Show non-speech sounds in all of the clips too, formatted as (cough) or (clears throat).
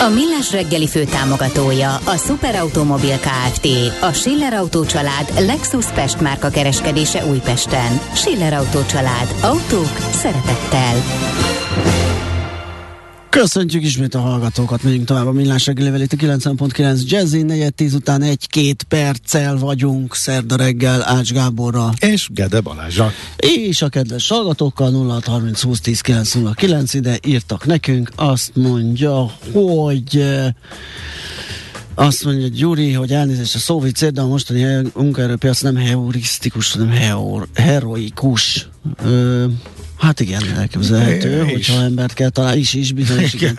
A Millás reggeli fő támogatója a Superautomobil KFT, a Schiller Auto család Lexus Pest márka kereskedése Újpesten. Schiller Auto család. Autók szeretettel. Köszöntjük ismét a hallgatókat, megyünk tovább a Millás reggelivel itt a 90.9 Jazzy, 4 után egy-két perccel vagyunk, szerda reggel Ács Gáborra. És Gede Balázsa. És a kedves hallgatókkal 0 30 20 10 909 ide írtak nekünk, azt mondja, hogy eh, azt mondja Gyuri, hogy elnézést a szóvicért, de a mostani munkaerőpiac nem heurisztikus, hanem heor, heroikus. Ö, Hát igen, elképzelhető, é, hogyha embert kell találni, is is bizonyos (laughs) igen.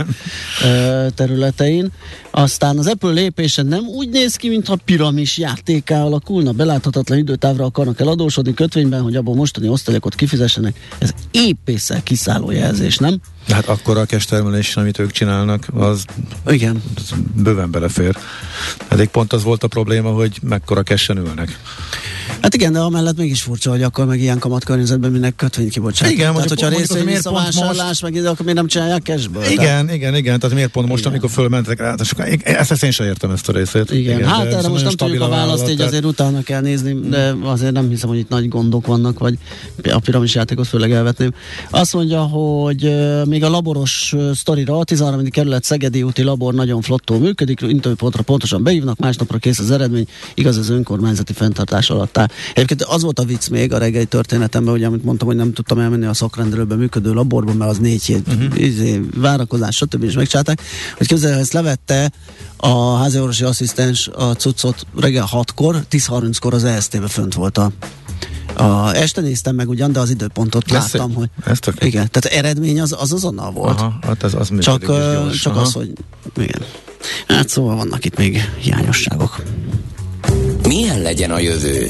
Igen, területein. Aztán az Apple lépése nem úgy néz ki, mintha piramis játéká alakulna, beláthatatlan időtávra akarnak eladósodni kötvényben, hogy abból mostani osztalékot kifizessenek. Ez épészel kiszálló jelzés, nem? Hát akkor a kestermelés, amit ők csinálnak, az, Igen. az bőven belefér. Eddig pont az volt a probléma, hogy mekkora kessen ülnek. Hát igen, de amellett mégis furcsa, hogy akkor meg ilyen kamat környezetben minek kötvény kibocsát. Igen, tehát hogyha részvény visszavásárlás, most... meg ide, akkor miért nem csinálják cashből? Igen, tehát... igen, igen, tehát miért pont most, igen. amikor fölmentek rá, ezt, ezt én sem értem ezt a részét. Igen, igen hát erre most nem tudjuk a választ, így azért utána kell nézni, de azért nem hiszem, hogy itt nagy gondok vannak, vagy a piramis játékot főleg elvetném. Azt mondja, hogy uh, még a laboros sztorira, a 13. kerület Szegedi úti labor nagyon flottól működik, interjúpontra pontosan beívnak, másnapra kész az eredmény, igaz az önkormányzati fenntartás alatt áll. Egyébként az volt a vicc még a reggeli történetemben, hogy amit mondtam, hogy nem tudtam elmenni a szakrendelőbe működő laborba, mert az négy hét uh-huh. várakozás, stb. is megcsinálták, hogy közel ezt levette a háziorvosi asszisztens a cuccot reggel 6-kor, 10.30-kor az EST-be fönt volt a a, este néztem meg ugyan, de az időpontot Lesz láttam, hogy ezt a... igen, tehát eredmény az, az azonnal volt. Aha, hát ez az csak, uh, csak az, hogy igen. Hát szóval vannak itt még hiányosságok. Milyen legyen a jövő?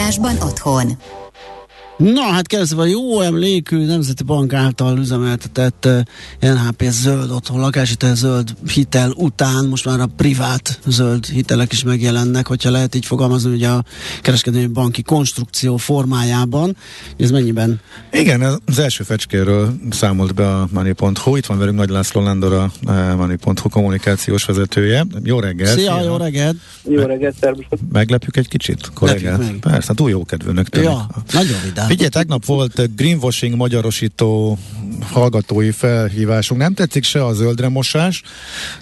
gazdálkodásban otthon. Na, hát kezdve a jó emlékű Nemzeti Bank által üzemeltetett uh, eh, NHP zöld otthon lakáshitel zöld hitel után most már a privát zöld hitelek is megjelennek, hogyha lehet így fogalmazni, ugye a kereskedelmi banki konstrukció formájában. Ez mennyiben? Igen, az első fecskéről számolt be a Money.hu. Itt van velünk Nagy László Lándor, a eh, Money.hu kommunikációs vezetője. Jó reggelt! Szia, szia. jó reggelt! Jó reggelt, szervusztok! Meglepjük egy kicsit, kollégát? Persze, hát túl jó kedvőnek tűnik. Ja, nagyon vidám. Figyelj, tegnap volt greenwashing magyarosító hallgatói felhívásunk. Nem tetszik se a zöldre mosás,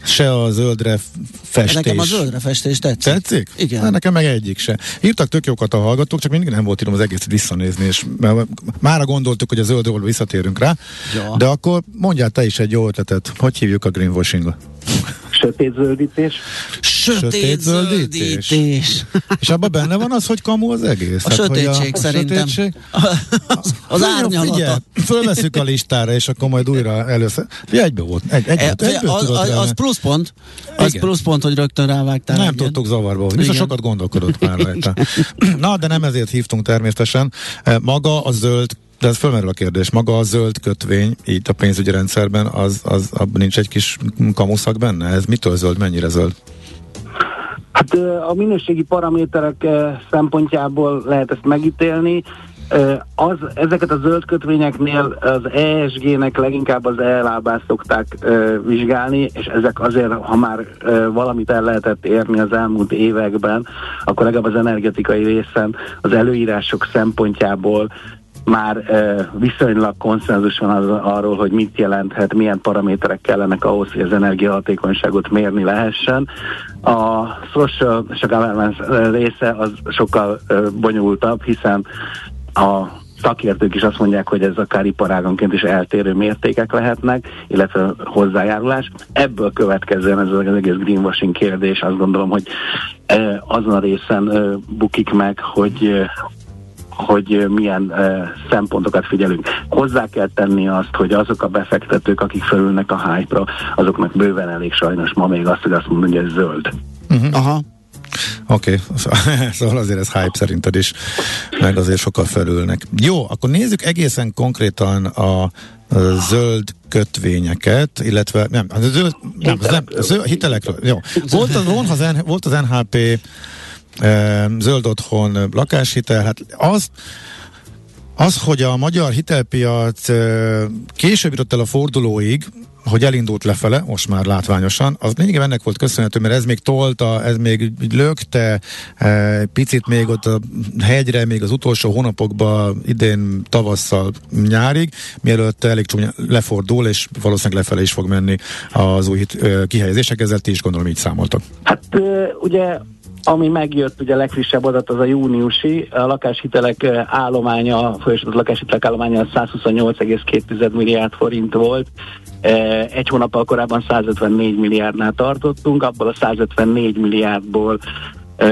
se a zöldre festés. Nekem a zöldre festés tetszik. Tetszik? Igen. Hát nekem meg egyik se. Írtak tök jókat a hallgatók, csak mindig nem volt írom az egészet visszanézni, és mára gondoltuk, hogy a zöldről visszatérünk rá. Ja. De akkor mondjál te is egy jó ötletet. Hogy hívjuk a greenwashing-ot? Sötét zöldítés. Sötét zöldítés. És abban benne van az, hogy kamu az egész. A hát, sötétség a, szerintem. A sötétség? az, az árnyalata. Figyelj, fölveszük a listára, és akkor majd újra először. Figyelj, egybe volt. Egy, egy, e, egy, az, az, az pluszpont. Az Igen. pluszpont, hogy rögtön rávágtál. Nem enged. tudtuk zavarba. Viszont sokat gondolkodott már rajta. (clears throat) Na, de nem ezért hívtunk természetesen. E, maga a zöld de ez fölmerül a kérdés. Maga a zöld kötvény, így a pénzügyi rendszerben, az, az abban nincs egy kis kamuszak benne? Ez mitől zöld, mennyire zöld? Hát a minőségi paraméterek szempontjából lehet ezt megítélni. Az, ezeket a zöld kötvényeknél az ESG-nek leginkább az ellábát szokták vizsgálni, és ezek azért, ha már valamit el lehetett érni az elmúlt években, akkor legalább az energetikai részen az előírások szempontjából már viszonylag konszenzus van az, arról, hogy mit jelenthet, milyen paraméterek kellenek ahhoz, hogy az energiahatékonyságot mérni lehessen. A social és a governance része az sokkal bonyolultabb, hiszen a szakértők is azt mondják, hogy ez akár iparáganként is eltérő mértékek lehetnek, illetve hozzájárulás. Ebből következően ez az egész greenwashing kérdés, azt gondolom, hogy azon a részen bukik meg, hogy hogy milyen szempontokat figyelünk. Hozzá kell tenni azt, hogy azok a befektetők, akik felülnek a hype-ra, azoknak bőven elég sajnos ma még azt, hogy azt mondani, hogy ez zöld. Uh-huh. Aha. Oké, okay. (laughs) szóval azért ez hype szerinted is, meg azért sokkal felülnek. Jó, akkor nézzük egészen konkrétan a zöld kötvényeket, illetve nem, az zöld, nem, az nem, az zöld, hitelekről. Jó. Volt az, volt az NHP e, zöld otthon lakáshitel, hát az az, hogy a magyar hitelpiac később jutott el a fordulóig, hogy elindult lefele, most már látványosan, az lényegében ennek volt köszönhető, mert ez még tolta, ez még lökte, picit még ott a hegyre, még az utolsó hónapokban, idén tavasszal, nyárig, mielőtt elég csúnya lefordul, és valószínűleg lefele is fog menni az új kihelyezések, ezzel ti is gondolom így számoltak. Hát ugye ami megjött, ugye a legfrissebb adat az a júniusi, a lakáshitelek állománya, folyosított lakáshitelek állománya 128,2 milliárd forint volt, egy hónappal korábban 154 milliárdnál tartottunk, abból a 154 milliárdból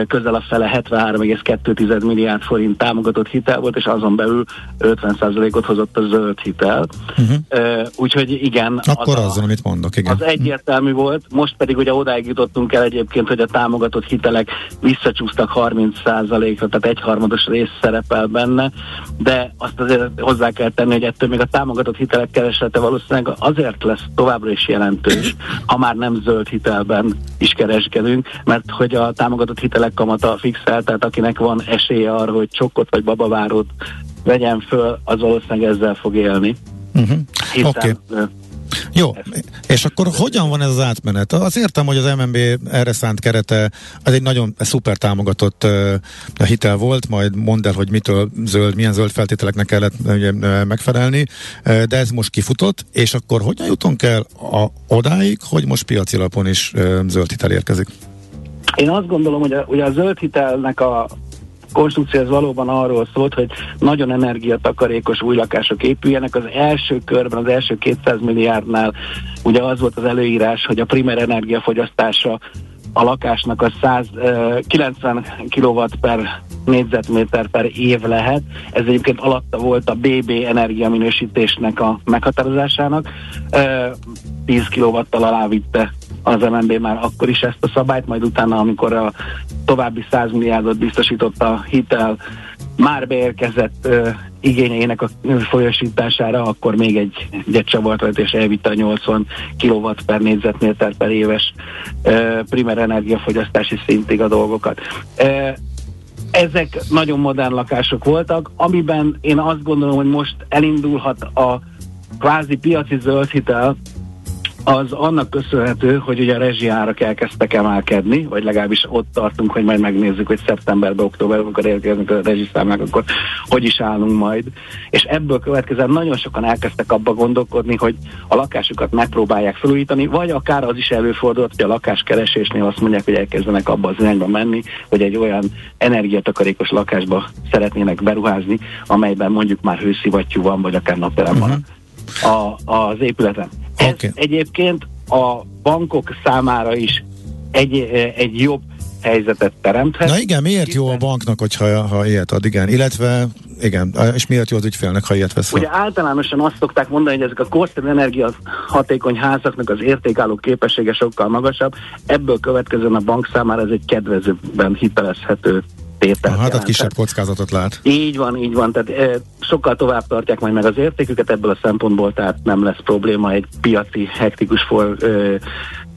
közel a fele 73,2 milliárd forint támogatott hitel volt, és azon belül 50%-ot hozott a zöld hitel. Uh-huh. Úgyhogy igen. Akkor az, azon, amit mondok, igen. Az egyértelmű volt, most pedig ugye odáig jutottunk el egyébként, hogy a támogatott hitelek visszacsúsztak 30%-ra, tehát egyharmados rész szerepel benne, de azt azért hozzá kell tenni, hogy ettől még a támogatott hitelek kereslete valószínűleg azért lesz továbbra is jelentős, ha már nem zöld hitelben is kereskedünk, mert hogy a támogatott hitel hitelek kamata fixel, tehát akinek van esélye arra, hogy csokkot vagy babavárót vegyen föl, az valószínűleg ezzel fog élni. Uh-huh. Oké. Okay. Jó, és akkor hogyan van ez az átmenet? Az értem, hogy az MNB erre szánt kerete, az egy nagyon szuper támogatott uh, hitel volt, majd mondd el, hogy mitől zöld, milyen zöld feltételeknek kellett ugye, megfelelni, uh, de ez most kifutott, és akkor hogyan jutunk el a, odáig, hogy most piaci alapon is uh, zöld hitel érkezik? Én azt gondolom, hogy a, hogy a zöld hitelnek a konstrukció ez valóban arról szólt, hogy nagyon energiatakarékos új lakások épüljenek. Az első körben, az első 200 milliárdnál ugye az volt az előírás, hogy a primer energiafogyasztása a lakásnak a 100, 90 kW per négyzetméter per év lehet. Ez egyébként alatta volt a BB energiaminősítésnek a meghatározásának. 10 kW-tal alávitte az MNB már akkor is ezt a szabályt, majd utána, amikor a további 100 milliárdot biztosított a hitel már beérkezett uh, igényeinek a folyosítására, akkor még egy, egy csavart és elvitte a 80 kW per négyzetméter per éves uh, primer energiafogyasztási szintig a dolgokat. Uh, ezek nagyon modern lakások voltak, amiben én azt gondolom, hogy most elindulhat a kvázi piaci zöldhitel, az annak köszönhető, hogy ugye a rezsiárak elkezdtek emelkedni, vagy legalábbis ott tartunk, hogy majd megnézzük, hogy szeptemberben, októberben, amikor érkeznek a rezsiszámlák, akkor hogy is állunk majd. És ebből következően nagyon sokan elkezdtek abba gondolkodni, hogy a lakásukat megpróbálják felújítani, vagy akár az is előfordult, hogy a lakáskeresésnél azt mondják, hogy elkezdenek abba az irányba menni, hogy egy olyan energiatakarékos lakásba szeretnének beruházni, amelyben mondjuk már hőszivattyú van, vagy akár napelem van uh-huh. a, az épületen. Ez okay. egyébként a bankok számára is egy, egy jobb helyzetet teremthet. Na igen, miért jó a banknak, hogyha ha ilyet ad, igen, illetve igen, és miért jó az ügyfélnek, ha ilyet vesz Ugye általánosan azt szokták mondani, hogy ezek a korszerű energia hatékony házaknak az értékálló képessége sokkal magasabb, ebből következően a bank számára ez egy kedvezőbben hitelezhető tétel. Hát a kisebb kockázatot lát. Így van, így van. Tehát e, sokkal tovább tartják majd meg az értéküket ebből a szempontból, tehát nem lesz probléma egy piaci hektikus for, e,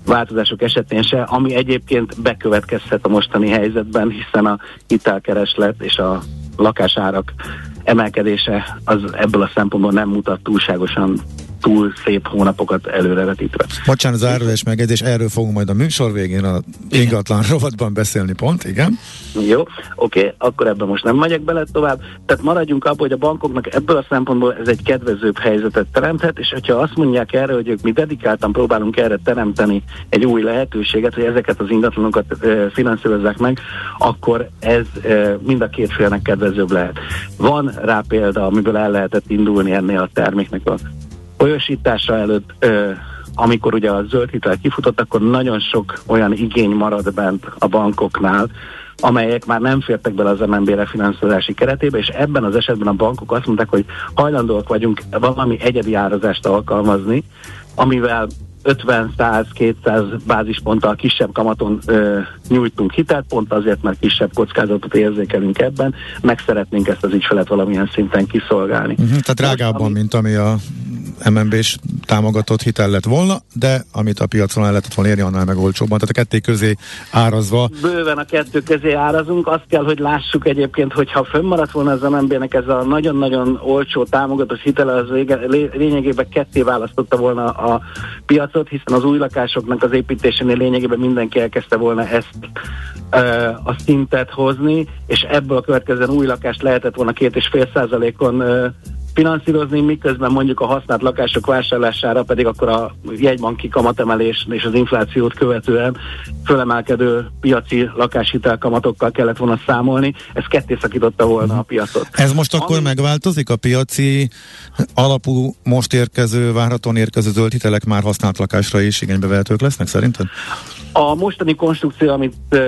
változások esetén se, ami egyébként bekövetkezhet a mostani helyzetben, hiszen a hitelkereslet és a lakásárak emelkedése az ebből a szempontból nem mutat túlságosan túl szép hónapokat előrevetítve. Bocsánat, zárulás megjegyzés, erről fogunk majd a műsor végén a ingatlan (laughs) rovatban beszélni pont, igen. Jó, oké, okay, akkor ebben most nem megyek bele tovább. Tehát maradjunk abban, hogy a bankoknak ebből a szempontból ez egy kedvezőbb helyzetet teremthet, és hogyha azt mondják erre, hogy ők mi dedikáltan próbálunk erre teremteni egy új lehetőséget, hogy ezeket az ingatlanokat e, finanszírozzák meg, akkor ez e, mind a két félnek kedvezőbb lehet. Van rá példa, amiből el lehetett indulni ennél a terméknek a folyosítása előtt, e, amikor ugye a zöld hitel kifutott, akkor nagyon sok olyan igény marad bent a bankoknál, amelyek már nem fértek bele az MNB refinanszírozási keretébe, és ebben az esetben a bankok azt mondták, hogy hajlandóak vagyunk valami egyedi árazást alkalmazni, amivel 50-100-200 bázisponttal kisebb kamaton ö, nyújtunk hitelt, pont azért, mert kisebb kockázatot érzékelünk ebben, meg szeretnénk ezt az ügyfelet valamilyen szinten kiszolgálni. Uh-huh, tehát drágábban, ami, mint ami a MNB-s támogatott hitel lett volna, de amit a piacon el lehetett volna érni, annál meg olcsóbban. Tehát a kettő közé árazva. Bőven a kettő közé árazunk. Azt kell, hogy lássuk egyébként, hogy ha fönnmaradt volna az MNB-nek ez a nagyon-nagyon olcsó támogatott hitel, az lényegében ketté választotta volna a piacot, hiszen az új lakásoknak az építésénél lényegében mindenki elkezdte volna ezt a szintet hozni, és ebből a következően új lakást lehetett volna két és fél százalékon finanszírozni, miközben mondjuk a használt lakások vásárlására pedig akkor a jegybanki kamatemelés és az inflációt követően fölemelkedő piaci lakáshitel kamatokkal kellett volna számolni, ez ketté szakította volna a piacot. Ez most akkor Ami... megváltozik a piaci alapú most érkező, várhatóan érkező zöld hitelek már használt lakásra is igénybe vehetők lesznek szerinted? A mostani konstrukció, amit uh,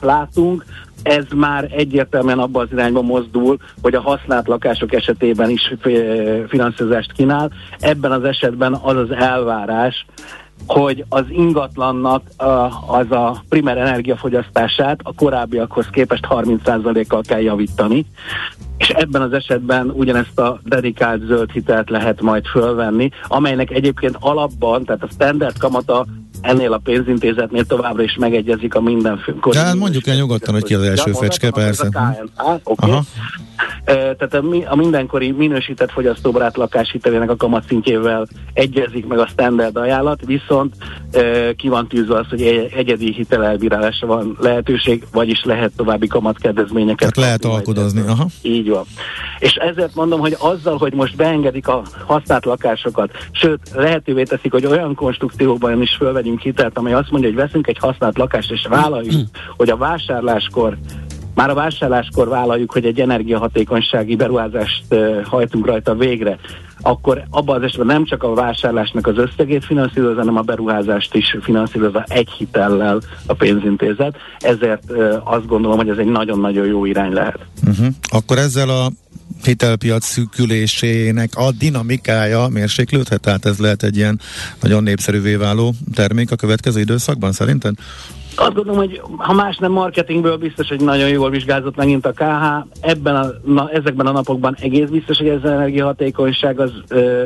látunk, ez már egyértelműen abban az irányba mozdul, hogy a használt lakások esetében is finanszírozást kínál. Ebben az esetben az az elvárás, hogy az ingatlannak az a primer energiafogyasztását a korábbiakhoz képest 30%-kal kell javítani, és ebben az esetben ugyanezt a dedikált zöld hitelt lehet majd fölvenni, amelynek egyébként alapban, tehát a standard kamata ennél a pénzintézetnél továbbra is megegyezik a minden De hát mondjuk el nyugodtan, hogy ki az első fecske, persze. A okay. Aha. Tehát a, a mindenkori minősített fogyasztóbarát lakáshitelének a kamatszintjével egyezik meg a standard ajánlat, viszont ki van tűzve az, hogy egyedi hitelelbírálásra van lehetőség, vagyis lehet további kamatkedvezményeket. Tehát lehet alkudozni. Aha. Így van. És ezért mondom, hogy azzal, hogy most beengedik a használt lakásokat, sőt, lehetővé teszik, hogy olyan konstrukcióban is fölvegyünk hitelt, amely azt mondja, hogy veszünk egy használt lakást, és vállaljuk, hogy a vásárláskor már a vásárláskor vállaljuk, hogy egy energiahatékonysági beruházást uh, hajtunk rajta végre, akkor abban az esetben nem csak a vásárlásnak az összegét finanszíroz, hanem a beruházást is finanszírozza egy hitellel a pénzintézet. Ezért azt gondolom, hogy ez egy nagyon-nagyon jó irány lehet. Uh-huh. Akkor ezzel a hitelpiac szűkülésének a dinamikája mérséklődhet? Tehát ez lehet egy ilyen nagyon népszerűvé váló termék a következő időszakban szerinted? Azt gondolom, hogy ha más nem marketingből biztos, hogy nagyon jól vizsgázott megint a KH. Ebben a, na, ezekben a napokban egész biztos, hogy ez az energiahatékonyság az ö,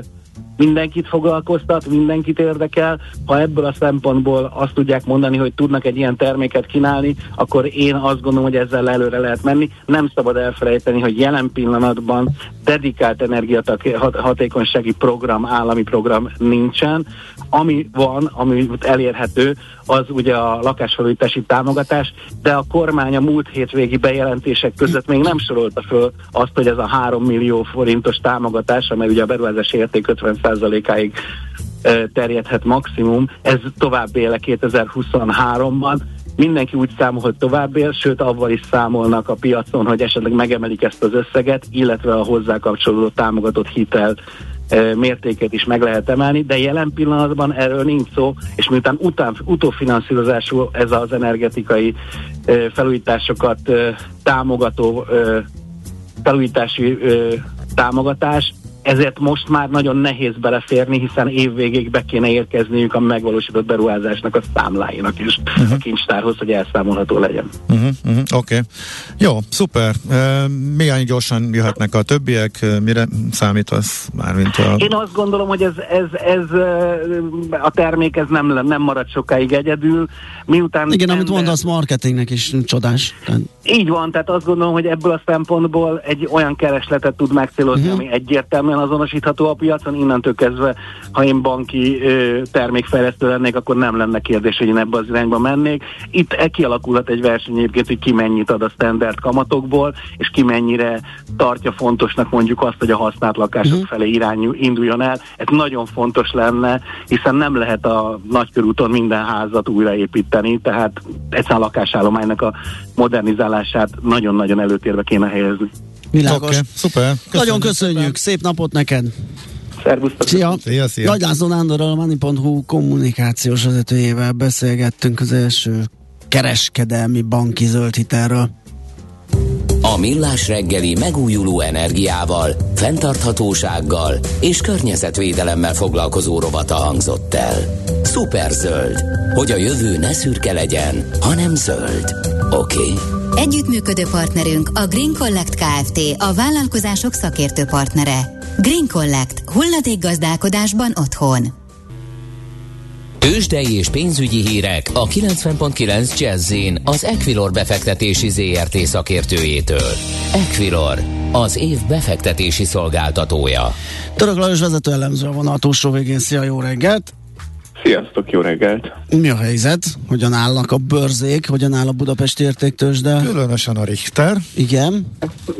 mindenkit foglalkoztat, mindenkit érdekel. Ha ebből a szempontból azt tudják mondani, hogy tudnak egy ilyen terméket kínálni, akkor én azt gondolom, hogy ezzel előre lehet menni. Nem szabad elfelejteni, hogy jelen pillanatban dedikált energiahatékonysági program, állami program nincsen. Ami van, ami elérhető, az ugye a lakásfelújítási támogatás, de a kormány a múlt hétvégi bejelentések között még nem sorolta föl azt, hogy ez a 3 millió forintos támogatás, amely ugye a beruházási érték 50%-áig terjedhet maximum, ez tovább éle 2023-ban, mindenki úgy számol, hogy tovább él, sőt avval is számolnak a piacon, hogy esetleg megemelik ezt az összeget, illetve a hozzá kapcsolódó támogatott hitelt mértékét is meg lehet emelni, de jelen pillanatban erről nincs szó, és miután után, utófinanszírozású ez az energetikai felújításokat támogató felújítási támogatás, ezért most már nagyon nehéz beleférni, hiszen évvégéig be kéne érkezniük a megvalósított beruházásnak a számláinak is uh-huh. a kincstárhoz, hogy elszámolható legyen. Uh-huh, uh-huh. Oké. Okay. Jó, szuper. Uh, milyen gyorsan jöhetnek a többiek? Mire számítasz már, mint a... Én azt gondolom, hogy ez, ez, ez a termék ez nem, nem marad sokáig egyedül. Miután Igen, amit mondasz, marketingnek is csodás. Így van, tehát azt gondolom, hogy ebből a szempontból egy olyan keresletet tud megcélozni, uh-huh. ami egyértelmű egyértelműen azonosítható a piacon, innentől kezdve, ha én banki ö, termékfejlesztő lennék, akkor nem lenne kérdés, hogy én ebbe az irányba mennék. Itt e kialakulhat egy verseny egyébként, hogy ki mennyit ad a standard kamatokból, és ki mennyire tartja fontosnak mondjuk azt, hogy a használt lakások uh-huh. felé irányú induljon el. Ez nagyon fontos lenne, hiszen nem lehet a nagykörúton minden házat újraépíteni, tehát egyszerűen a lakásállománynak a modernizálását nagyon-nagyon előtérbe kéne helyezni. Világos. Okay, szuper. Köszönjük Nagyon köszönjük. Szépen. Szép napot neked. Szervusztok. Szia. Szia, szia. Nagy László Nándorral, a Money.hu kommunikációs vezetőjével beszélgettünk az első kereskedelmi banki zöld hitelről. A Millás reggeli megújuló energiával, fenntarthatósággal és környezetvédelemmel foglalkozó rovata hangzott el. zöld, hogy a jövő ne szürke legyen, hanem zöld. Oké? Okay? Együttműködő partnerünk a Green Collect Kft. a vállalkozások szakértő partnere. Green Collect. Hulladékgazdálkodásban otthon. Tőzsdei és pénzügyi hírek a 90.9 jazz az Equilor befektetési ZRT szakértőjétől. Equilor, az év befektetési szolgáltatója. Török Lajos vezető elemző a vonatúsó végén. Szia, jó reggelt! Sziasztok, jó reggelt! Mi a helyzet? Hogyan állnak a börzék? Hogyan áll a Budapesti értéktősde? Különösen a Richter. Igen.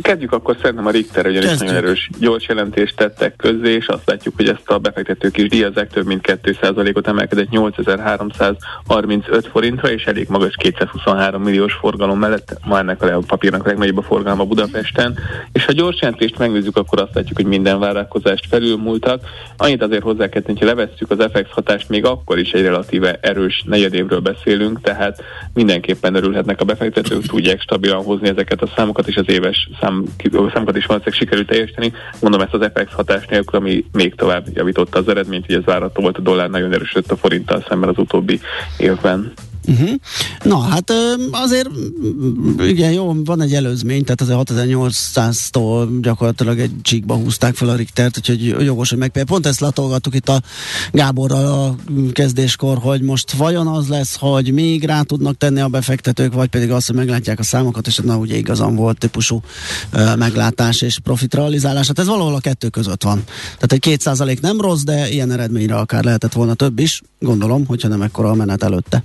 Kezdjük akkor szerintem a Richter, ugyanis Kezdjük. nagyon erős gyors jelentést tettek közzé, és azt látjuk, hogy ezt a befektetők is díjazák, több mint 2%-ot emelkedett 8335 forintra, és elég magas 223 milliós forgalom mellett ma ennek a papírnak a legnagyobb a forgalma Budapesten. És ha gyors jelentést megnézzük, akkor azt látjuk, hogy minden várakozást felülmúltak. Annyit azért hozzá kell tenni, ha levesszük az FX hatást, még akkor is egy relatíve erős negyedévről beszélünk, tehát mindenképpen örülhetnek a befektetők, tudják stabilan hozni ezeket a számokat, és az éves szám, számokat is valószínűleg sikerült teljesíteni. Mondom ezt az FX hatás nélkül, ami még tovább javította az eredményt, hogy ez várható volt, a dollár nagyon erősödött a forinttal szemben az utóbbi évben. Uh-huh. Na, hát azért igen, jó, van egy előzmény, tehát az 6800-tól gyakorlatilag egy csíkba húzták fel a Richtert, úgyhogy jogos, hogy meg pont ezt latolgattuk itt a Gáborral a kezdéskor, hogy most vajon az lesz, hogy még rá tudnak tenni a befektetők, vagy pedig az, hogy meglátják a számokat, és na ugye igazam volt típusú uh, meglátás és profit realizálás. Hát ez valahol a kettő között van. Tehát egy két százalék nem rossz, de ilyen eredményre akár lehetett volna több is, gondolom, hogyha nem ekkora a menet előtte.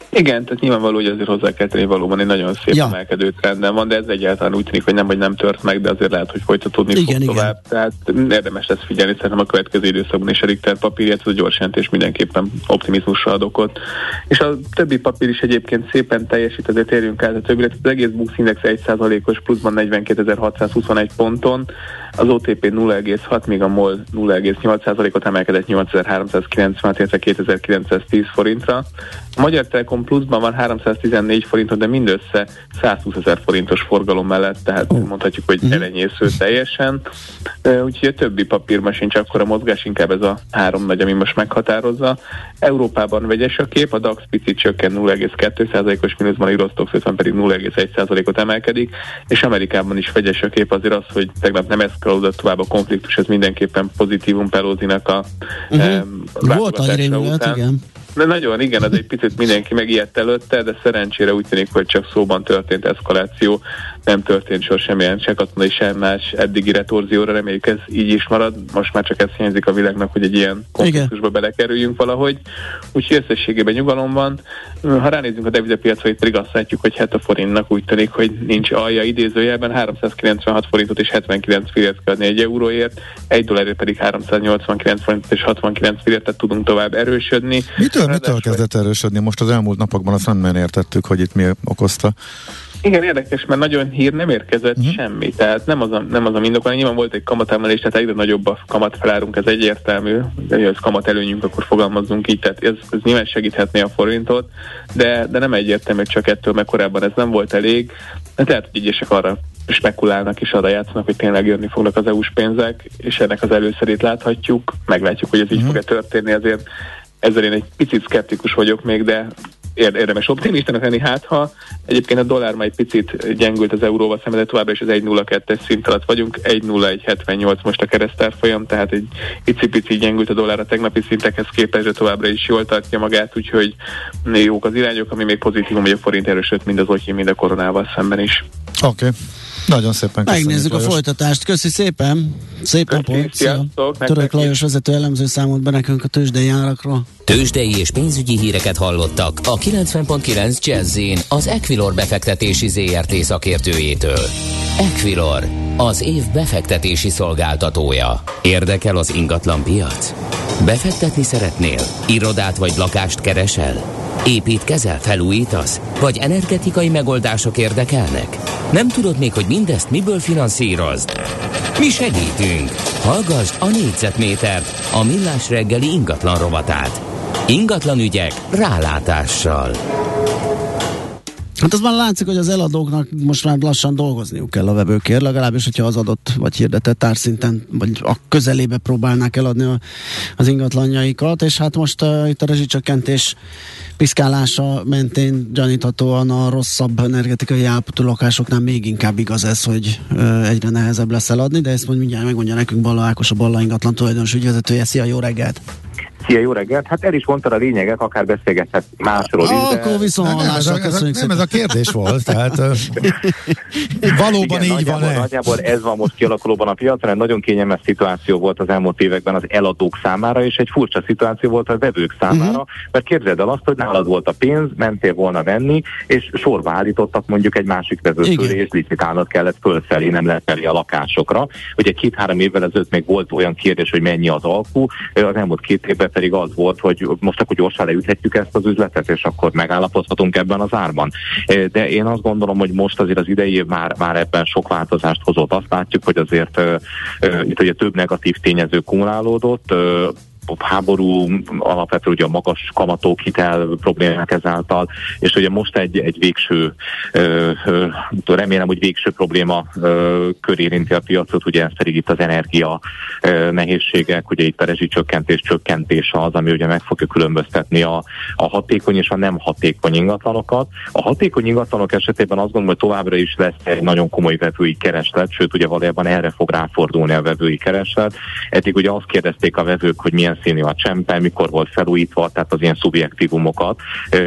Igen, tehát nyilvánvaló, hogy azért hozzá kell tenni, valóban egy nagyon szép ja. emelkedő trendben van, de ez egyáltalán úgy tűnik, hogy nem, hogy nem tört meg, de azért lehet, hogy folytatódni igen, fog igen. tovább. Tehát érdemes lesz figyelni, szerintem a következő időszakban is a Richter papírját, ez a gyors jelentés mindenképpen optimizmusra ad okot. És a többi papír is egyébként szépen teljesít, azért térjünk át a többire. Az egész Bux Index 1%-os pluszban 42.621 ponton, az OTP 0,6, míg a MOL 0,8%-ot emelkedett 8390, illetve 2910 forintra. A Magyar Telekom pluszban van 314 forintot, de mindössze 120 ezer forintos forgalom mellett, tehát oh. mondhatjuk, hogy uh-huh. elenyésző teljesen. Úgyhogy a többi papírban sincs akkor a mozgás, inkább ez a három nagy, ami most meghatározza. Európában vegyes a kép, a DAX picit csökken 0,2%-os mínuszban, a Eurostox 50 pedig 0,1%-ot emelkedik, és Amerikában is vegyes a kép azért az, hogy tegnap nem eszkalódott tovább a konfliktus, ez mindenképpen pozitívum Pelózinak a uh-huh. Volt a igen. De nagyon, igen, ez egy picit mindenki megijedt előtte, de szerencsére úgy tűnik, hogy csak szóban történt eszkaláció, nem történt sor semmilyen se katonai, sem más eddigi retorzióra, reméljük ez így is marad. Most már csak ez hiányzik a világnak, hogy egy ilyen konfliktusba belekerüljünk valahogy. Úgyhogy összességében nyugalom van. Ha ránézzünk a devizapiacra, itt pedig azt látjuk, hogy hát a forintnak úgy tűnik, hogy nincs alja idézőjelben, 396 forintot és 79 fillért kell adni egy euróért, egy dollárért pedig 389 forintot és 69 fillért, tudunk tovább erősödni. Mitől, mitől kezdett erősödni? Most az elmúlt napokban azt nem értettük, hogy itt mi okozta. Igen, érdekes, mert nagyon hír nem érkezett uh-huh. semmi, tehát nem az a, nem az a mindok, nyilván volt egy kamatemelés, tehát egyre nagyobb a kamatfelárunk, ez egyértelmű, de ez kamat előnyünk, akkor fogalmazzunk így, tehát ez, ez nyilván segíthetné a forintot, de, de nem egyértelmű, csak ettől, mert korábban ez nem volt elég, de lehet, hogy egyesek arra spekulálnak és arra játszanak, hogy tényleg jönni fognak az EU-s pénzek, és ennek az előszerét láthatjuk, meglátjuk, hogy ez így uh-huh. fog-e történni, ezért ezzel én egy picit szkeptikus vagyok még, de érdemes optimistának lenni, hát ha egyébként a dollár már egy picit gyengült az euróval szemben, de továbbra is az 1.02-es szint alatt vagyunk, 1.0178 most a keresztárfolyam, tehát egy icipici gyengült a dollár a tegnapi szintekhez képest, de továbbra is jól tartja magát, úgyhogy jók az irányok, ami még pozitívum, hogy a forint erősödött mind az otyi, mind a koronával szemben is. Oké. Okay. Nagyon szépen köszönjük. Megnézzük Lajos. a folytatást. Köszi szépen. Szép napot. Török Lajos vezető elemző számolt be nekünk a tőzsdei árakról. Tőzsdei és pénzügyi híreket hallottak a 90.9 jazz az Equilor befektetési ZRT szakértőjétől. Equilor, az év befektetési szolgáltatója. Érdekel az ingatlan piac? Befektetni szeretnél? Irodát vagy lakást keresel? Építkezel, felújítasz? Vagy energetikai megoldások érdekelnek? Nem tudod még, hogy mindezt miből finanszírozd? Mi segítünk! Hallgassd a négyzetmétert, a millás reggeli ingatlan rovatát. Ingatlan ügyek rálátással. Hát az már látszik, hogy az eladóknak most már lassan dolgozniuk kell a vevőkért, legalábbis, hogyha az adott vagy hirdetett árszinten, vagy a közelébe próbálnák eladni a, az ingatlanjaikat, és hát most uh, itt a rezsicsökkentés piszkálása mentén gyaníthatóan a rosszabb energetikai állapotú lakásoknál még inkább igaz ez, hogy uh, egyre nehezebb lesz eladni, de ezt mondjuk mindjárt megmondja nekünk Balla Ákos, a Balla ingatlan tulajdonos ügyvezetője. Szia, jó reggelt! Szia, jó reggelt! Hát el is mondta a lényeget, akár beszélgethet másról is. De... Akkor viszont nem, ez a, ez a, nem ez a kérdés volt, tehát valóban Igen, így van-e? Nagyjából ez van most kialakulóban a piacon, egy nagyon kényelmes szituáció volt az elmúlt években az eladók számára, és egy furcsa szituáció volt a vevők számára, uh-huh. mert képzeld el azt, hogy nálad volt a pénz, mentél volna venni, és sorba állítottak mondjuk egy másik vevőtől, és licitálnod kellett fölfelé, nem lehet felé a lakásokra. Ugye két-három évvel ezelőtt még volt olyan kérdés, hogy mennyi az alkú, az elmúlt két évben pedig az volt, hogy most akkor gyorsan leüthetjük ezt az üzletet, és akkor megállapodhatunk ebben az árban. De én azt gondolom, hogy most azért az idei már, már ebben sok változást hozott. Azt látjuk, hogy azért itt ugye több negatív tényező kumulálódott, háború, alapvetően ugye a magas kamatok, hitel problémák ezáltal, és ugye most egy, egy végső, ö, ö, remélem, hogy végső probléma ö, kör a piacot, ugye ez pedig itt az energia ö, nehézségek, ugye itt a rezsicsökkentés csökkentése az, ami ugye meg fogja különböztetni a, a hatékony és a nem hatékony ingatlanokat. A hatékony ingatlanok esetében azt gondolom, hogy továbbra is lesz egy nagyon komoly vevői kereslet, sőt ugye valójában erre fog ráfordulni a vevői kereslet. Eddig ugye azt kérdezték a vevők, hogy milyen a csempe, mikor volt felújítva, tehát az ilyen szubjektívumokat,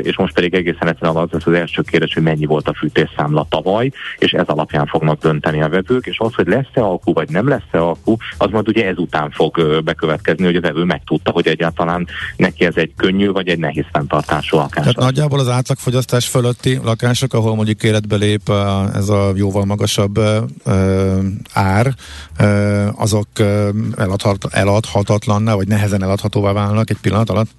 és most pedig egészen egyszerűen az lesz az első kérdés, hogy mennyi volt a fűtésszámla tavaly, és ez alapján fognak dönteni a vevők, és az, hogy lesz-e alkú, vagy nem lesz-e alkú, az majd ugye ezután fog bekövetkezni, hogy a vevő megtudta, hogy egyáltalán neki ez egy könnyű, vagy egy nehéz fenntartású lakás. Tehát nagyjából az átlagfogyasztás fölötti lakások, ahol mondjuk életbe lép ez a jóval magasabb ár, azok eladhat, eladhatatlanná, vagy nehezen eladhatóvá válnak egy pillanat alatt?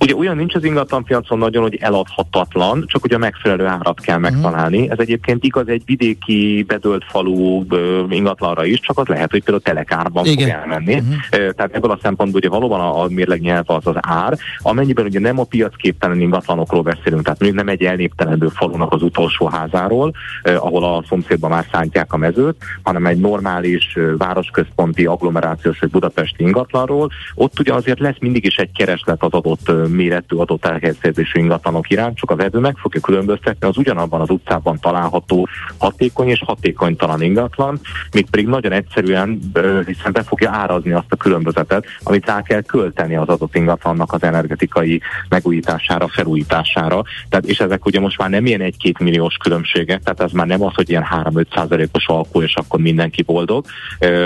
Ugye olyan nincs az ingatlanpiacon nagyon, hogy eladhatatlan, csak ugye a megfelelő árat kell mhm. megtalálni. Ez egyébként igaz egy vidéki bedölt falu ingatlanra is, csak az lehet, hogy például telekárban Igen. fog elmenni. Uh-huh. Tehát ebből a szempontból ugye valóban a, a mérleg nyelv az az ár, amennyiben ugye nem a piacképtelen ingatlanokról beszélünk, tehát mondjuk nem egy elnéptelenedő falunak az utolsó házáról, eh, ahol a szomszédban már szántják a mezőt, hanem egy normális városközponti agglomerációs vagy budapesti ingatlanról, ott ugye azért lesz mindig is egy kereslet az adott méretű adott elhelyezésű ingatlanok iránt, csak a vevő meg fogja különböztetni az ugyanabban az utcában található hatékony és hatékonytalan ingatlan, még pedig nagyon egyszerűen, hiszen be fogja árazni azt a különbözetet, amit rá kell költeni az adott ingatlannak az energetikai megújítására, felújítására. Tehát, és ezek ugye most már nem ilyen egy-két milliós különbségek, tehát ez már nem az, hogy ilyen 3-5 százalékos alkú, és akkor mindenki boldog,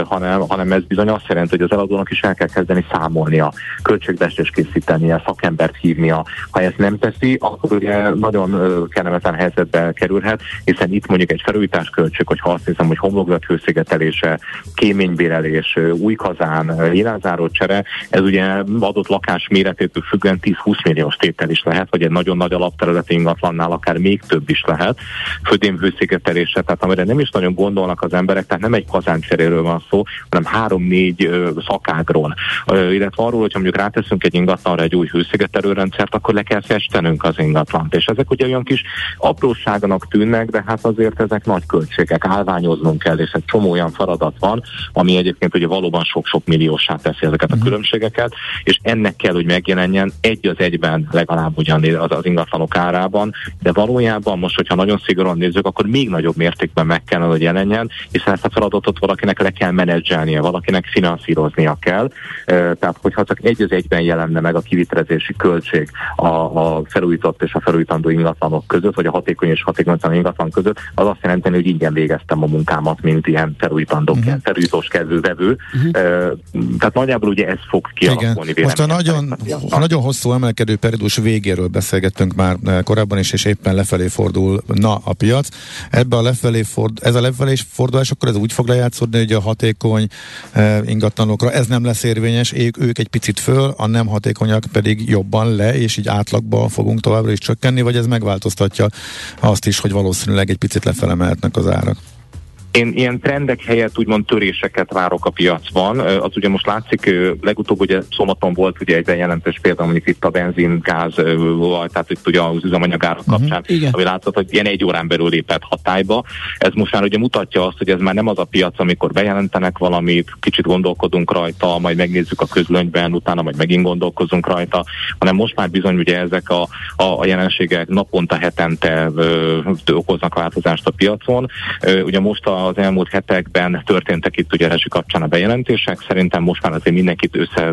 hanem, hanem ez bizony azt jelenti, hogy az eladónak is el kell kezdeni számolni a költségbestést készítenie, szakembert hívnia. Ha ezt nem teszi, akkor ugye nagyon kellemetlen helyzetbe kerülhet, hiszen itt mondjuk egy felújítás költség, hogyha azt hiszem, hogy homlokzat hőszigetelése, kéménybérelés, új kazán, élázáró csere, ez ugye adott lakás méretétől függően 10-20 milliós tétel is lehet, vagy egy nagyon nagy alapterületi ingatlannál akár még több is lehet. Födém hőszigetelése, tehát amire nem is nagyon gondolnak az emberek, tehát nem egy kazáncseréről van szó, hanem három-négy szakágról. Illetve arról, hogyha mondjuk ráteszünk egy ingatlanra egy új hőszigetelőrendszert, akkor le kell festenünk az ingatlant. És ezek ugye olyan kis apróságnak tűnnek, de hát azért ezek nagy költségek, állványoznunk kell, és egy csomó olyan feladat van, ami egyébként ugye valóban sok-sok milliósá teszi ezeket a uh-huh. különbségeket, és ennek kell, hogy megjelenjen egy az egyben legalább ugyan az, az ingatlanok árában, de valójában most, hogyha nagyon szigorúan nézzük, akkor még nagyobb mértékben meg kellene, hogy jelenjen, hiszen ezt a feladatot valakinek le kell menedzselnie, valakinek finanszíroznia kell. Tehát, hogyha csak egy az egyben jelenne meg a kivitelezés építési költség a, a felújított és a felújítandó ingatlanok között, vagy a hatékony és hatékonytalan ingatlan között, az azt jelenti, hogy ingyen végeztem a munkámat, mint ilyen felújítandó, uh-huh. felújítós kedvővevő. Uh-huh. Tehát nagyjából ugye ez fog kialakulni. Igen. Most a nagyon, a nagyon hosszú emelkedő periódus végéről beszélgettünk már korábban is, és éppen lefelé fordul na a piac. Ebbe a lefelé ford, ez a lefelé fordulás, akkor ez úgy fog lejátszódni, hogy a hatékony ingatlanokra ez nem lesz érvényes, ők, ők egy picit föl, a nem hatékonyak pedig jobban le, és így átlagban fogunk továbbra is csökkenni, vagy ez megváltoztatja azt is, hogy valószínűleg egy picit lefele mehetnek az árak? Én ilyen trendek helyett úgymond töréseket várok a piacban. Az ugye most látszik, legutóbb ugye szombaton volt ugye egy jelentős példa, mondjuk itt a benzin, gáz, tehát itt ugye az üzemanyagárak uh-huh, kapcsán, igen. ami látszott, hogy ilyen egy órán belül lépett hatályba. Ez most már ugye mutatja azt, hogy ez már nem az a piac, amikor bejelentenek valamit, kicsit gondolkodunk rajta, majd megnézzük a közlönyben, utána majd megint gondolkozunk rajta, hanem most már bizony ugye ezek a, a, a jelenségek naponta, hetente ö, okoznak változást a piacon. Ö, ugye most a az elmúlt hetekben történtek itt ugye rezsi kapcsán a bejelentések. Szerintem most már azért mindenkit össze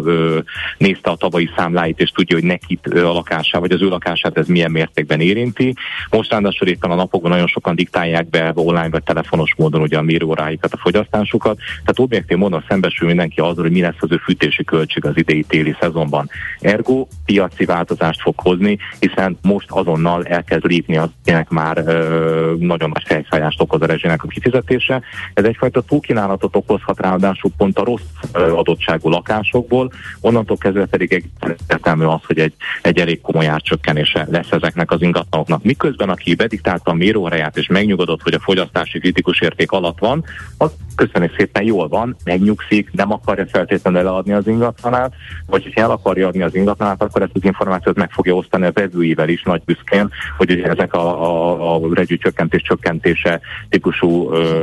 nézte a tavalyi számláit, és tudja, hogy nekit a lakását, vagy az ő lakását ez milyen mértékben érinti. Most ráadásul éppen a napokban nagyon sokan diktálják be online vagy telefonos módon ugye a mérőóráikat, a fogyasztásukat. Tehát objektív módon szembesül mindenki azzal, hogy mi lesz az ő fűtési költség az idei téli szezonban. Ergo piaci változást fog hozni, hiszen most azonnal elkezd lépni az, már ö, nagyon nagy fejfájást okoz a rezsének a kifizetés növekedése. Ez egyfajta túlkínálatot okozhat ráadásul pont a rossz adottságú lakásokból, onnantól kezdve pedig egyértelmű az, hogy egy, egy elég komoly árcsökkenése lesz ezeknek az ingatlanoknak. Miközben aki bediktálta a méróreját és megnyugodott, hogy a fogyasztási kritikus érték alatt van, az köszönjük szépen jól van, megnyugszik, nem akarja feltétlenül leadni az ingatlanát, vagy ha el akarja adni az ingatlanát, akkor ezt az információt meg fogja osztani a vevőivel is nagy büszkén, hogy ugye ezek a, a, a regyű csökkentés csökkentése típusú ö,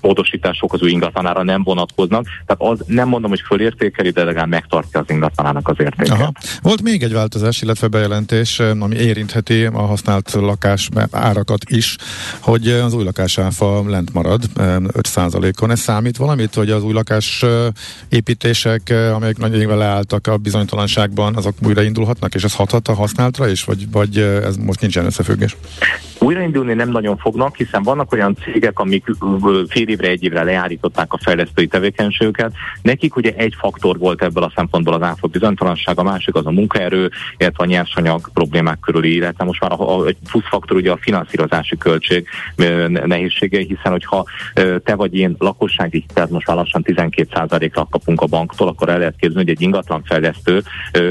módosítások az ő ingatlanára nem vonatkoznak. Tehát az nem mondom, hogy fölértékeli, de legalább megtartja az ingatlanának az értéket. Aha. Volt még egy változás, illetve bejelentés, ami érintheti a használt lakás árakat is, hogy az új lakásáfa lent marad 5%-on. Ez számít valamit, hogy az új lakás építések, amelyek nagyon leálltak a bizonytalanságban, azok újraindulhatnak, és ez hathat a használtra is, vagy, vagy ez most nincsen összefüggés? Újraindulni nem nagyon fognak, hiszen vannak olyan cégek, amik fél évre, egy évre leállították a fejlesztői tevékenységüket. Nekik ugye egy faktor volt ebből a szempontból az átfog bizonytalanság, a másik az a munkaerő, illetve a nyersanyag problémák körüli, illetve most már a, a, egy plusz faktor ugye a finanszírozási költség nehézségei, hiszen hogyha te vagy én lakossági hitelt most már lassan 12%-ra kapunk a banktól, akkor el lehet képzelni, hogy egy ingatlan fejlesztő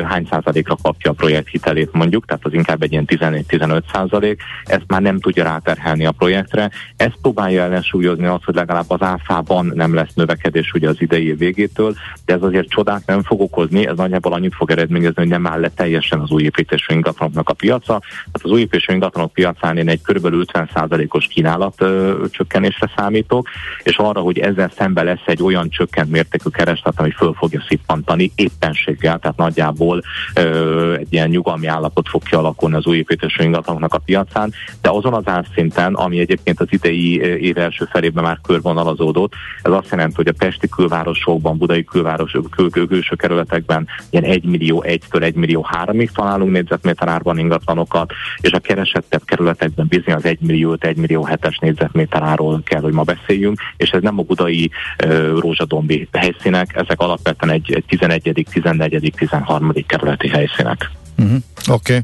hány százalékra kapja a projekt hitelét mondjuk, tehát az inkább egy ilyen 14-15 százalék, ezt már nem tudja ráterhelni a projektre. Ezt próbálja ellensúlyozni az, hogy legalább az áfában nem lesz növekedés ugye az idei végétől, de ez azért csodát nem fog okozni, ez nagyjából annyit fog eredményezni, hogy nem áll le teljesen az új építésű ingatlanoknak a piaca. Hát az új építésű ingatlanok piacán én egy kb. 50%-os kínálat ö, csökkenésre számítok, és arra, hogy ezzel szembe lesz egy olyan csökkent mértékű kereslet, ami föl fogja szippantani éppenséggel, tehát nagyjából ö, egy ilyen nyugalmi állapot fog kialakulni az új építésű ingatlanoknak a piacán, de azon az árszinten, ami egyébként az idei év első felében már körvonalazódott. Ez azt jelenti, hogy a pesti külvárosokban, budai külvárosok, kül, külső kerületekben ilyen 1 millió 1-től 1 millió 3-ig találunk négyzetméter árban ingatlanokat, és a keresettebb kerületekben bizony az 1 millió 1 millió 7-es négyzetméter árról kell, hogy ma beszéljünk, és ez nem a budai uh, rózsadombi helyszínek, ezek alapvetően egy, egy 11., 14., 13. kerületi helyszínek. Uh-huh. Oké. Okay.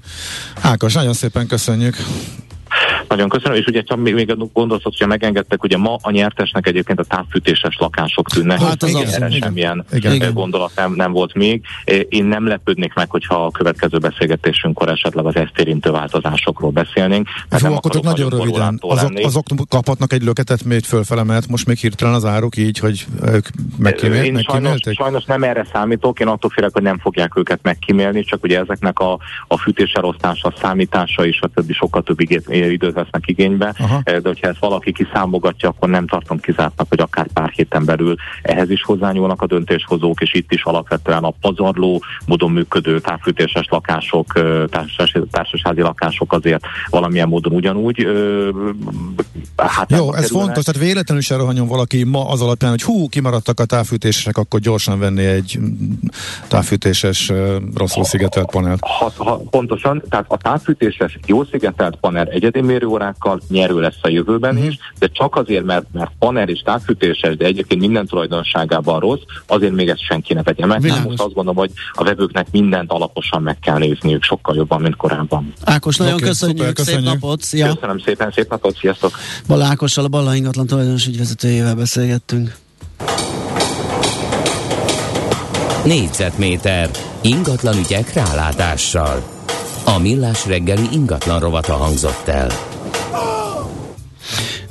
Ákos, nagyon szépen köszönjük. Nagyon köszönöm, és ugye csak még, még gondolsz, hogyha megengedtek, ugye ma a nyertesnek egyébként a távfűtéses lakások tűnnek. Hát az erre igen. semmilyen igen. gondolat nem, nem volt még. Én nem lepődnék meg, hogyha a következő beszélgetésünkkor esetleg az ezt érintő változásokról beszélnénk. Nem akkor nagyon röviden. Azok, azok kaphatnak egy löketet még fölfele, mert most még hirtelen az áruk így, hogy ők megkímél, Én sajnos, sajnos nem erre számítok, én attól félek, hogy nem fogják őket megkímélni, csak ugye ezeknek a, a fűtéselosztása, számítása és a többi sokkal több időt vesznek igénybe, Aha. Eh, de hogyha ezt valaki kiszámogatja, akkor nem tartom kizártnak, hogy akár pár héten belül ehhez is hozzányúlnak a döntéshozók, és itt is alapvetően a pazarló módon működő távfűtéses lakások, társas, társasházi lakások azért valamilyen módon ugyanúgy Hát Jó, ez kerülnek. fontos, tehát véletlenül se rohanjon valaki ma az alapján, hogy hú, kimaradtak a távfűtések, akkor gyorsan venni egy távfűtéses rosszul szigetelt panelt. Ha, ha, pontosan, tehát a távfűtéses jó szigetelt panel egyedi mérőórákkal nyerő lesz a jövőben mm. is, de csak azért, mert, mert panel és távfűtéses, de egyébként minden tulajdonságában rossz, azért még ezt senki ne vegye meg. Most azt gondolom, hogy a vevőknek mindent alaposan meg kell nézniük, sokkal jobban, mint korábban. Ákos, nagyon okay, köszönjük, szuper, köszönjük, szép napot, szia! Köszönöm szépen, szép napot, sziasztok! Bala Ákossal, a Balla ingatlan tulajdonos ügyvezetőjével beszélgettünk. Négyzetméter ingatlan ügyek rálátással. A millás reggeli ingatlan rovata hangzott el.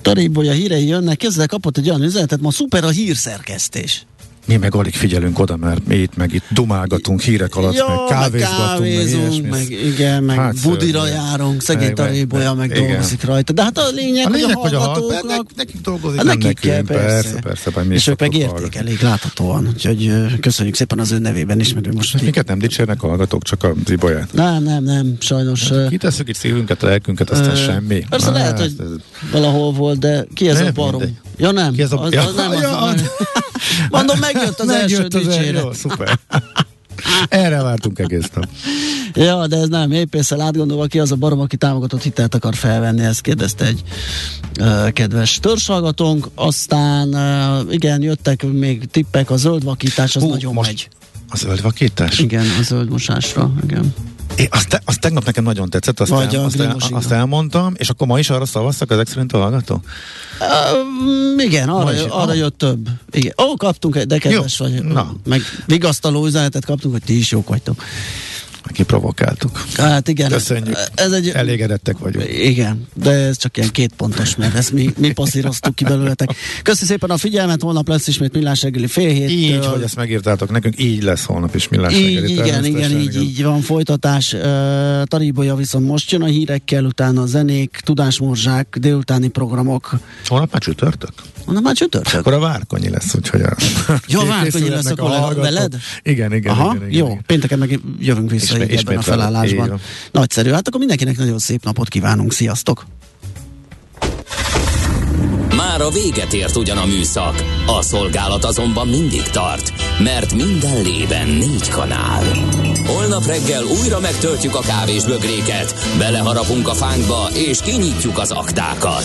Tarébolya hírei jönnek, ezzel kapott egy olyan üzenetet, ma szuper a hírszerkesztés. Mi meg alig figyelünk oda, mert mi itt meg itt dumálgatunk hírek alatt, ja, meg kávézgatunk, meg, meg, igen, meg hát, budira járunk, szegény tarébolya meg, meg dolgozik rajta. De hát a lényeg, a lényeg hogy a hallgatóknak... Hogy nekik dolgozik, hát nekik kell, persze. persze, persze és ők meg értékelik láthatóan. Úgyhogy köszönjük szépen az ő nevében is, mert most... Hát minket nem dicsérnek a hallgatók, csak a zibolyát. Nem, nem, nem, sajnos. Hát, kitesszük itt szívünket, a lelkünket, aztán semmi. Persze lehet, hogy valahol volt, de ki ez a barom? Ja nem, ki ez a... Az, az nem az, (laughs) Mondom, megjött az megjött első az dicséret. Jó, szuper. Erre vártunk egész nap. (laughs) Ja, de ez nem épészel átgondolva ki az a barom, aki támogatott hitelt akar felvenni, ezt kérdezte egy uh, kedves törzsalgatónk. Aztán uh, igen, jöttek még tippek, a zöldvakítás az Hú, nagyon most megy. A zöldvakítás? Igen, a zöldmosásra, igen. É, azt, te, azt tegnap nekem nagyon tetszett, azt, el, azt, el, azt elmondtam, és akkor ma is arra szavaztak ezek szerint a hallgató? Uh, igen, arra, is, arra jött több. Igen. Ó, kaptunk egy, de kedves Jó, vagy. Na. Meg vigasztaló üzenetet kaptunk, hogy ti is jók vagytok kiprovokáltuk. Hát igen. Köszönjük. Ez egy, Elégedettek vagyunk. Igen, de ez csak ilyen két pontos, mert ezt mi, mi passzíroztuk ki belőletek. Köszönöm szépen a figyelmet, holnap lesz ismét millás reggeli fél hét. Így, hogy ezt megírtátok nekünk, így lesz holnap is millás így, reggeli. Igen, igen, így, igen. így van folytatás. Uh, Taríbolya viszont most jön a hírekkel, utána a zenék, tudásmorzsák, délutáni programok. Holnap már csütörtök? Holnap már csütörtök. Akkor a Várkonyi lesz, úgyhogy a... Jó, Várkonyi lesz, akkor a veled? Igen, igen, Aha, igen, igen, jó, igen. pénteken meg jövünk vissza ismét, ebben a felállásban. Nagyszerű, hát akkor mindenkinek nagyon szép napot kívánunk, sziasztok! Már a véget ért ugyan a műszak, a szolgálat azonban mindig tart, mert minden lében négy kanál. Holnap reggel újra megtöltjük a kávés bögréket, beleharapunk a fánkba és kinyitjuk az aktákat.